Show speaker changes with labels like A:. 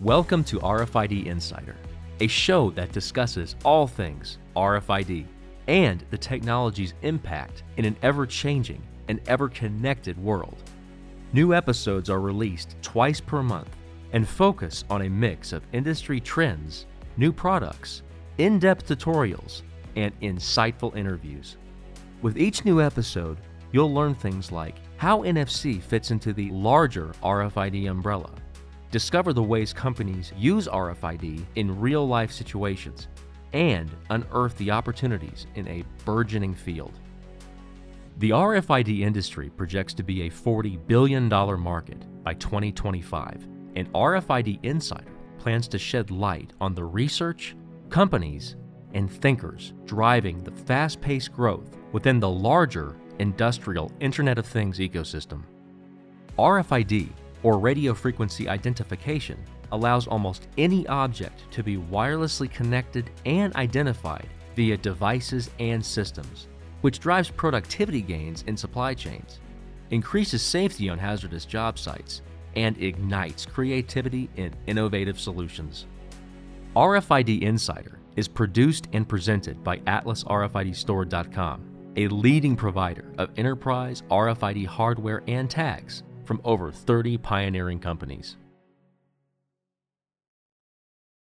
A: Welcome to RFID Insider, a show that discusses all things RFID and the technology's impact in an ever changing and ever connected world. New episodes are released twice per month and focus on a mix of industry trends, new products, in depth tutorials, and insightful interviews. With each new episode, you'll learn things like how NFC fits into the larger RFID umbrella, discover the ways companies use RFID in real life situations, and unearth the opportunities in a burgeoning field. The RFID industry projects to be a $40 billion market by 2025, and RFID Insider plans to shed light on the research, companies, and thinkers driving the fast paced growth within the larger industrial Internet of Things ecosystem. RFID, or radio frequency identification, allows almost any object to be wirelessly connected and identified via devices and systems, which drives productivity gains in supply chains, increases safety on hazardous job sites, and ignites creativity in innovative solutions. RFID Insider is produced and presented by AtlasRFIDStore.com, a leading provider of enterprise RFID hardware and tags from over 30 pioneering companies.